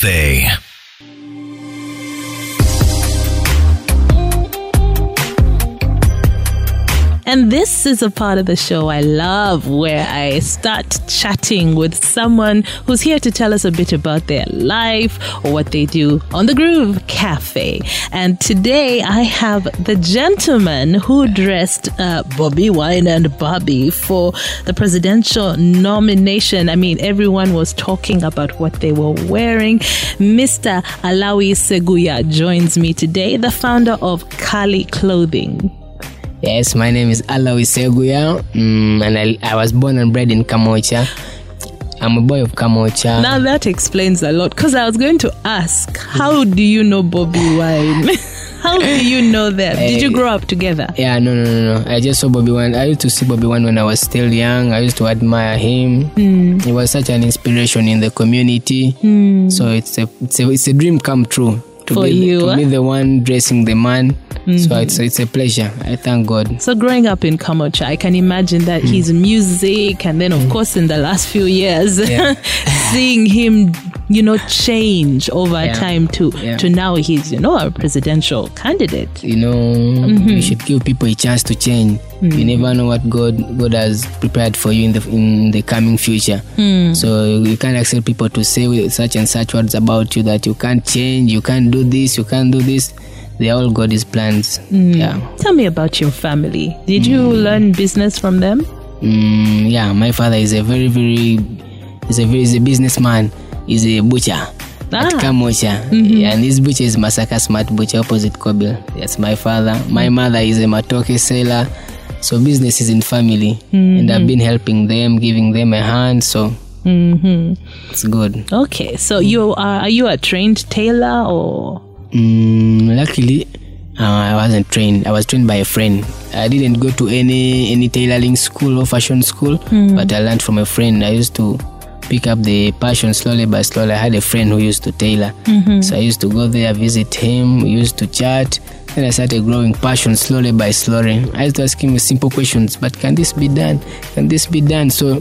Cafe. And this is a part of the show I love where I start chatting with someone who's here to tell us a bit about their life or what they do on the Groove Cafe. And today I have the gentleman who dressed uh, Bobi Wine and Bobby for the presidential nomination. I mean, everyone was talking about what they were wearing. Mr. Alawi Seguya joins me today, the founder of Khali Clothing. Yes, my name is Alawi Seguya, mm, and I, I was born and bred in Kamocha. I'm a boy of Kamocha. Now that explains a lot because I was going to ask, how do you know Bobby Wine? how do you know them? Did you grow up together? yeah, no, no, no, no. I just saw Bobby Wine. I used to see Bobby Wine when I was still young. I used to admire him. He was such an inspiration in the community. So it's a, it's a it's a dream come true to For be you, to be eh? the one dressing the man. So mm-hmm. it's it's a pleasure. I thank God. So growing up in Kamwokya, I can imagine that hmm. his music, and then of course in the last few years, Yeah. seeing him, you know, change over Yeah. time to Yeah. to now he's you know a presidential candidate. you know mm-hmm. you should give people a chance to change. Mm. You never know what god god has prepared for you in the in the coming future. Mm. So you can't accept people to say such and such words about you that you can't change you can't do this you can't do this. They all god's plans. Mm. Yeah. Tell me about your family. Did you learn business from them? mm, yeah my father is a very very is a very is a businessman he's a butcher Ah. at Kamocha. And this butcher is Masaka Smart Butcher opposite Kobil. That's my father. My mother is a Matoke seller. So business is in family. And I've been helping them, giving them a hand. So it's good. Okay, so you are are you a trained tailor or? Mm, luckily, uh, I wasn't trained. I was trained by a friend. I didn't go to any any tailoring school or fashion school, but I learned from a friend. I used to pick up the passion slowly by slowly. I had a friend who used to tailor, mm-hmm. so I used to go there, visit him. We used to chat. Then I started growing passion slowly by slowly. I used to ask him simple questions, but can this be done? Can this be done? So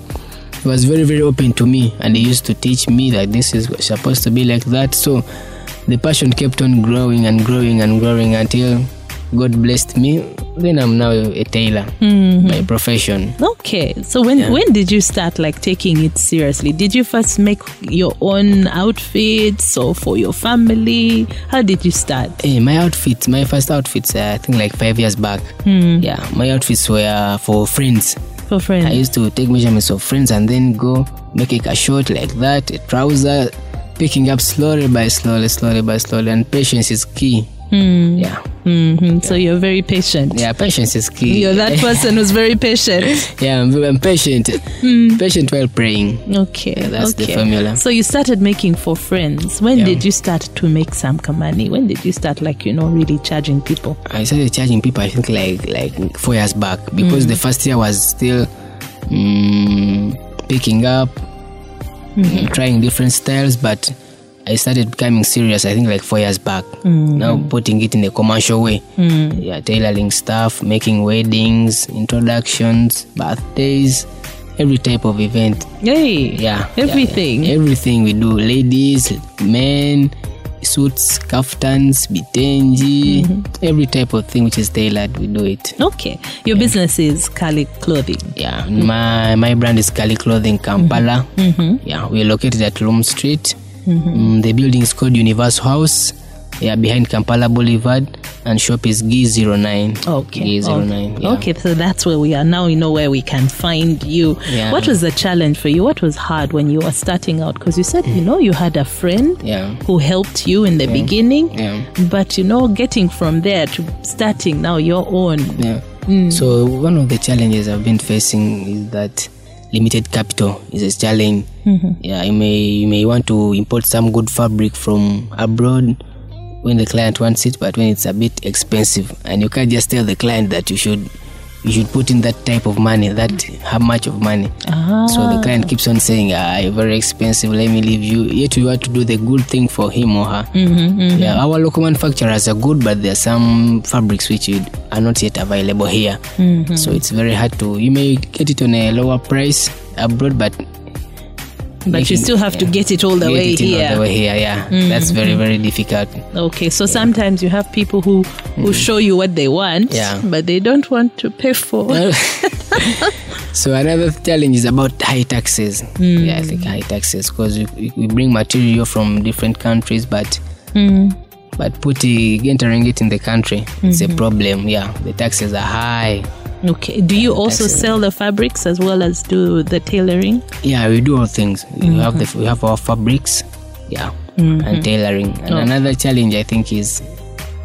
he was very very open to me, and he used to teach me that this is supposed to be like that. So the passion kept on growing and growing and growing until God blessed me. Then I'm now a tailor mm-hmm. by profession. Okay, so when when did you start like taking it seriously? Did you first make your own outfits or for your family? How did you start? Hey, my outfits, my first outfits, uh, I think like five years back. Hmm. Yeah, my outfits were for friends. For friends, I used to take measurements of friends and then go make a short like that, a trouser, picking up slowly by slowly, slowly by slowly, and patience is key. Yeah, hmm So you're very patient. yeah, patience is key. You're that person who's very patient. yeah, I'm, I'm patient, patient while praying. Okay, Yeah, that's the okay. formula. So you started making for friends. When Yeah. did you start to make some money? When did you start like you know really charging people? I started charging people. I think like like four years back because the first year was still mm, picking up, trying different styles, but I started becoming serious. I think like four years back. Now putting it in a commercial way. Yeah, tailoring stuff, making weddings, introductions, birthdays, every type of event. Hey, Yeah, yeah, everything. yeah. Everything we do, ladies, men, suits, kaftans, bitenji, every type of thing which is tailored, we do it. Okay, your business is Kali Clothing. Yeah, my my brand is Kali Clothing Kampala. Yeah, we're located at Loom Street. Mm, the building is called Universe House. Yeah, behind Kampala Boulevard, and shop is G09. Okay. G09. okay. Yeah. Okay, so that's where we are now. We know where we can find you. Yeah. What was the challenge for you? What was hard when you were starting out? Because you said, you know, you had a friend Yeah. who helped you in the beginning, Yeah. but you know, getting from there to starting now your own. Yeah. So one of the challenges I've been facing is that limited capital is a challenge. Yeah, you may you may want to import some good fabric from abroad when the client wants it, but when it's a bit expensive, and you can't just tell the client that you should you should put in that type of money, that how much of money. Ah. So the client keeps on saying, ah, very expensive, let me leave you. Yet you want to do the good thing for him or her. Yeah, our local manufacturers are good, but there are some fabrics which are not yet available here. So it's very hard to, you may get it on a lower price abroad, but But you still have to get it all the Get way it in all here. the way here, yeah. That's very, mm-hmm. very difficult. Okay, so sometimes you have people who who mm-hmm. show you what they want, Yeah. but they don't want to pay for. so another challenge is about high taxes. Mm. Yeah, I think high taxes because we, we- bring material from different countries, but mm-hmm. but putting entering it in the country it's a problem. Yeah, the taxes are high. Okay. Do you also sell the fabrics as well as do the tailoring? Yeah, we do all things. We mm-hmm. have the we have our fabrics, yeah, and mm-hmm. tailoring. And another challenge I think is,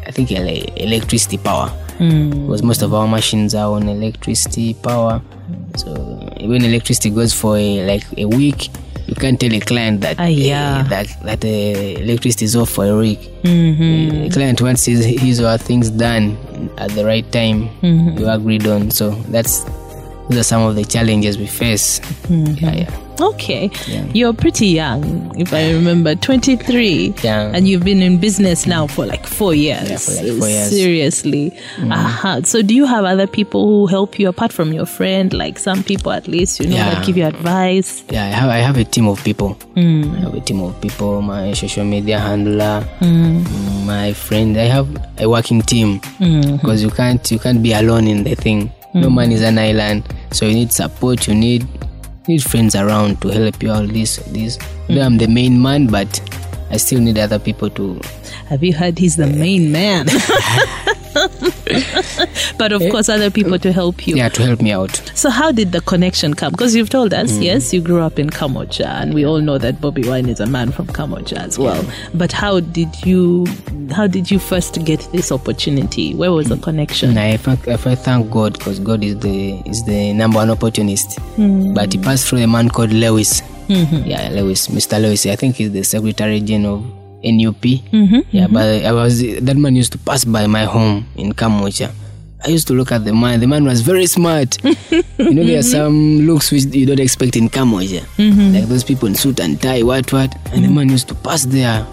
I think electricity power. Mm. Because most of our machines are on electricity power. So when electricity goes for a, like a week, you can't tell a client that uh, yeah. uh, that that uh, electricity is off for a week. The client wants his, his or her things done at the right time. You agreed on. So that's those are some of the challenges we face. Yeah, yeah. Okay. Yeah. You're pretty young, if I remember, 23. Yeah. And you've been in business now for like four years. Yeah, for like four years. Mm. Seriously. Uh-huh. So do you have other people who help you apart from your friend? Like some people at least, you know, Yeah. that give you advice? Yeah, I have I have a team of people. I have a team of people. My social media handler, my friend. I have a working team because you can't you can't be alone in the thing. No hmm. man is an island, so you need support. You need need friends around to help you out. This this. Though hmm. I'm the main man, but I still need other people to. Have you heard he's the main man? but of eh? course, other people to help you. Yeah, to help me out. So how did the connection come? Because you've told us, mm. yes, you grew up in Kamwokya, and we all know that Bobi Wine is a man from Kamocha as well. But how did you, how did you first get this opportunity? Where was the mm. connection? And I thank, I thank God because God is the is the number one opportunist. Mm. But he passed through a man called Lewis. Mm-hmm. Yeah, Lewis, Mr. Lewis. I think he's the Secretary General NUP. Yeah, but I was that man used to pass by my home in kamucha I used to look at the man. The man was very smart. you know, there are some looks which you don't expect in Kamocha, like those people in suit and tie, what what. And the man used to pass there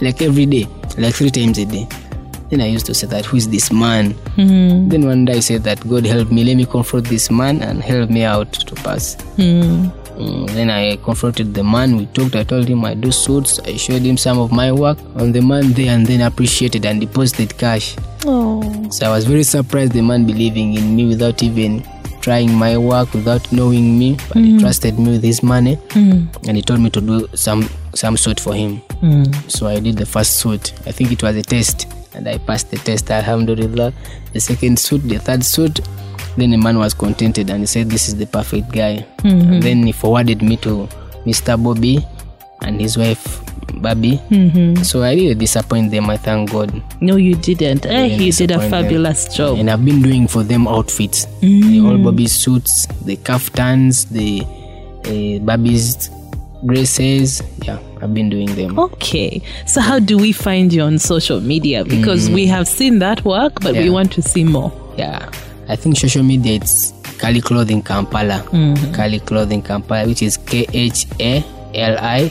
like every day, like three times a day. Then I used to say that, who is this man? Then one day I said that God help me, let me confront this man and help me out to pass. Mm, then I confronted the man, we talked, I told him I do suits, I showed him some of my work, and the man there and then appreciated and deposited cash. Oh, So I was very surprised the man believing in me without even trying my work, without knowing me, but he mm. trusted me with his money mm. and he told me to do some some suit for him. Mm. So I did the first suit. I think it was a test and I passed the test, alhamdulillah. The second suit, the third suit, then the man was contented and he said, This is the perfect guy. And then he forwarded me to Mr. Bobi and his wife, Barbie. So I didn't disappoint them, I thank God. no, you didn't. Eh, didn't did a disappoint them. fabulous job. And I've been doing for them outfits. The all Bobby suits, the kaftans, the uh, Bobby's dresses. Yeah, I've been doing them. Okay, so how do we find you on social media? Because we have seen that work, but we Mm. Want to see more. Yeah, I think social media it's Khali Clothing Kampala. Mm-hmm. Khali Clothing Kampala, which is K H A L I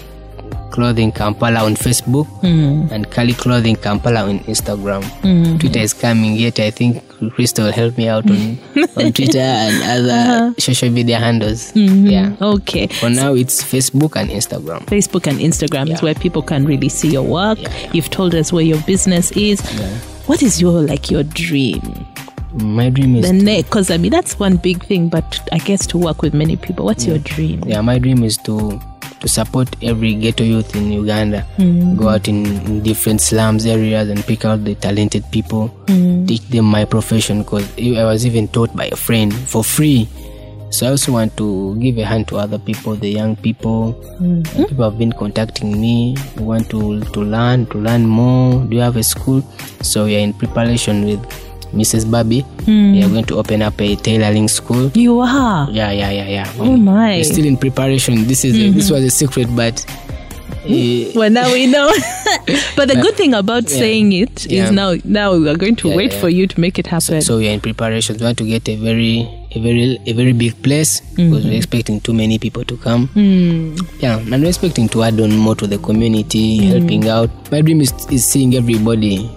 Clothing Kampala on Facebook mm-hmm. and Khali Clothing Kampala on Instagram. Mm-hmm. Twitter is coming yet. I think Crystal will help me out on, on Twitter and other uh-huh. social media handles. Yeah. Okay, For now, it's Facebook and Instagram. Facebook and Instagram is where people can really see your work. Yeah, yeah. You've told us where your business is. What is your like your dream? My dream is The next, because I mean that's one big thing, but I guess to work with many people. What's your dream? yeah my dream is to to support every ghetto youth in uganda. Mm. Go out in, in different slums areas and pick out the talented people. Mm. Teach them my profession because i was even taught by a friend for free. So i also want to give a hand to other people the young people. Mm-hmm. And people have been contacting me. They want to to learn to learn more. Do you have a school? So we are in preparation with mrs babi hmm. we are going to open up a tailoring school You are. yeah yeah yeah yeah Oh my. we're still in preparation. This is a, this mm-hmm. was a secret, but uh, Well, now we know. but the good thing about Yeah. saying it is Yeah. now now we are going to Yeah, wait for you to make it happen. so we are in preparation. We want to get a very a very a very big place because we're mm-hmm. expecting too many people to come. Hmm. Yeah, and we're expecting to add on more to the community, mm. helping out. My dream is is seeing everybody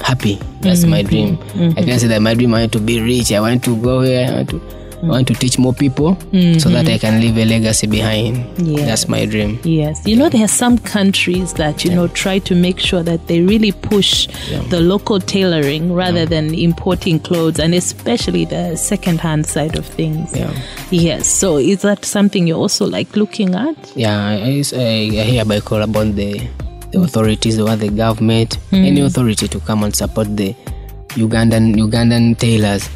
happy. That's mm, my dream. Mm, I can say that my dream I want to be rich. I want to go here. I want to I want to teach more people mm, so that I can leave a legacy behind. Yeah. That's my dream. Yes, you know there are some countries that you know try to make sure that they really push the local tailoring rather than importing clothes, and especially the second-hand side of things. Yeah. Yes. So is that something you're also like looking at? Yeah, I, I, I hereby call upon the, the authorities or the government, any authority to come and support the Ugandan Ugandan tailors.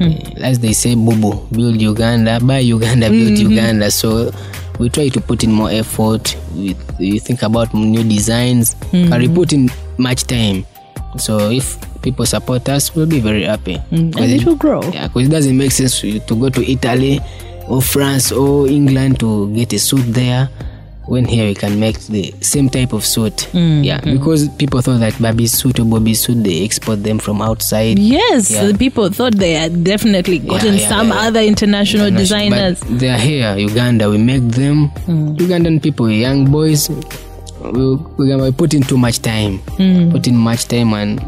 Eh, As they say, Bubu, build Uganda, buy Uganda, build Uganda. So we try to put in more effort. We, we think about new designs, and we put in much time. So if people support us, we'll be very happy. And 'Cause it will grow. yeah, because it doesn't make sense to go to Italy or France or England to get a suit there when here we can make the same type of suit. Mm, Yeah, because people thought that Barbie's suit or bobby suit, they export them from outside. Yes, Yeah. people thought they had definitely gotten yeah, some yeah. other international, designers. But they are here, Uganda. We make them. Mm. Ugandan people, young boys, we, we, we put in too much time. Mm. Put in much time and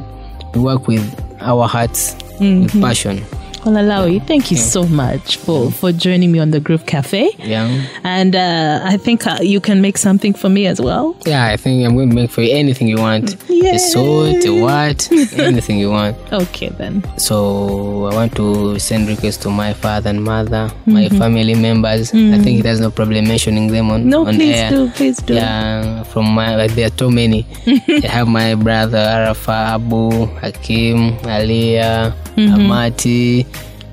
we work with our hearts, Mm-hmm. with passion. Well, Alawi, thank you so much for, for joining me on the Groove Cafe. Yeah. And uh, I think uh, you can make something for me as well. Yeah, I think I'm going to make for you anything you want. A suit, a what, anything you want. Okay, then. So I want to send requests to my father and mother, my family members. I think it has no problem mentioning them on, No, on please air. do, please do. Yeah, from my like there are too many. I have my brother Arafa, Abu, Hakim, Aliyah, Amati,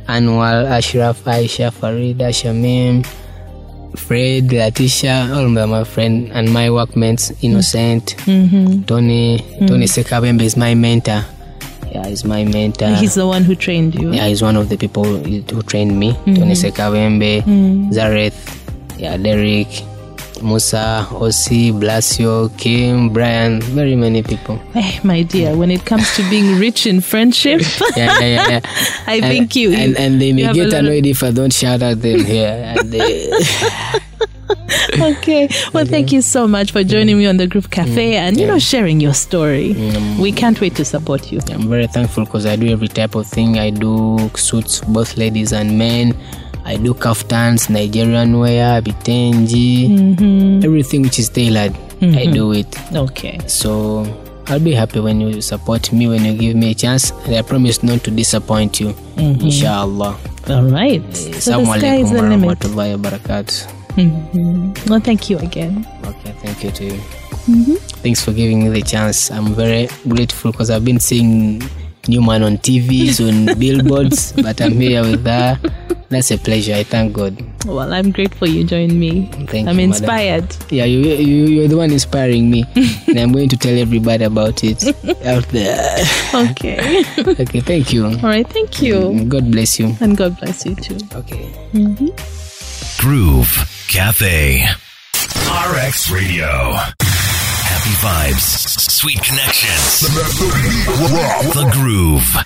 Anwar, Ashraf, Aisha, Farida, Shamim, Fred, Latisha, all of my friend and my workmates, Innocent, mm-hmm. Tony, mm. Tony Sekabembe is my mentor. Yeah, he's my mentor. He's the one who trained you. Yeah, he's one of the people who trained me. Tony mm-hmm. Sekawembe, mm. Zareth, yeah, Derek, Musa, Osi, Blasio, Kim, Brian, very many people. Eh, my dear, when it comes to being rich in friendship, Yeah, yeah, yeah. yeah. I and, think you. and, and they may get annoyed if I don't shout at them here. And they, okay. Well, thank you so much for joining me on the Groove Cafe and, you know, sharing your story. We can't wait to support you. I'm very thankful because I do every type of thing. I do suits, both ladies and men. I do kaftans, Nigerian wear, bitenji, everything which is tailored. I do it. Okay. So I'll be happy when you support me, when you give me a chance, and I promise not to disappoint you. Inshallah. All right. So the Assalamu sky is the limit. rahmatullahi wa. Mhm. Well, thank you again. Okay, thank you to you. Thanks for giving me the chance. I'm very grateful because I've been seeing Newman on TVs, on billboards, but I'm here with her. That's a pleasure. I thank God. Well, I'm grateful you joined me. Thank I'm you, madam. inspired. Yeah, you, you, you're the one inspiring me, and I'm going to tell everybody about it out there. Okay. Okay, thank you. All right. Thank you. Mm, God bless you. And God bless you too. Okay. Mm-hmm. Groove Cafe. RX Radio. Happy vibes. Sweet connections. The Groove.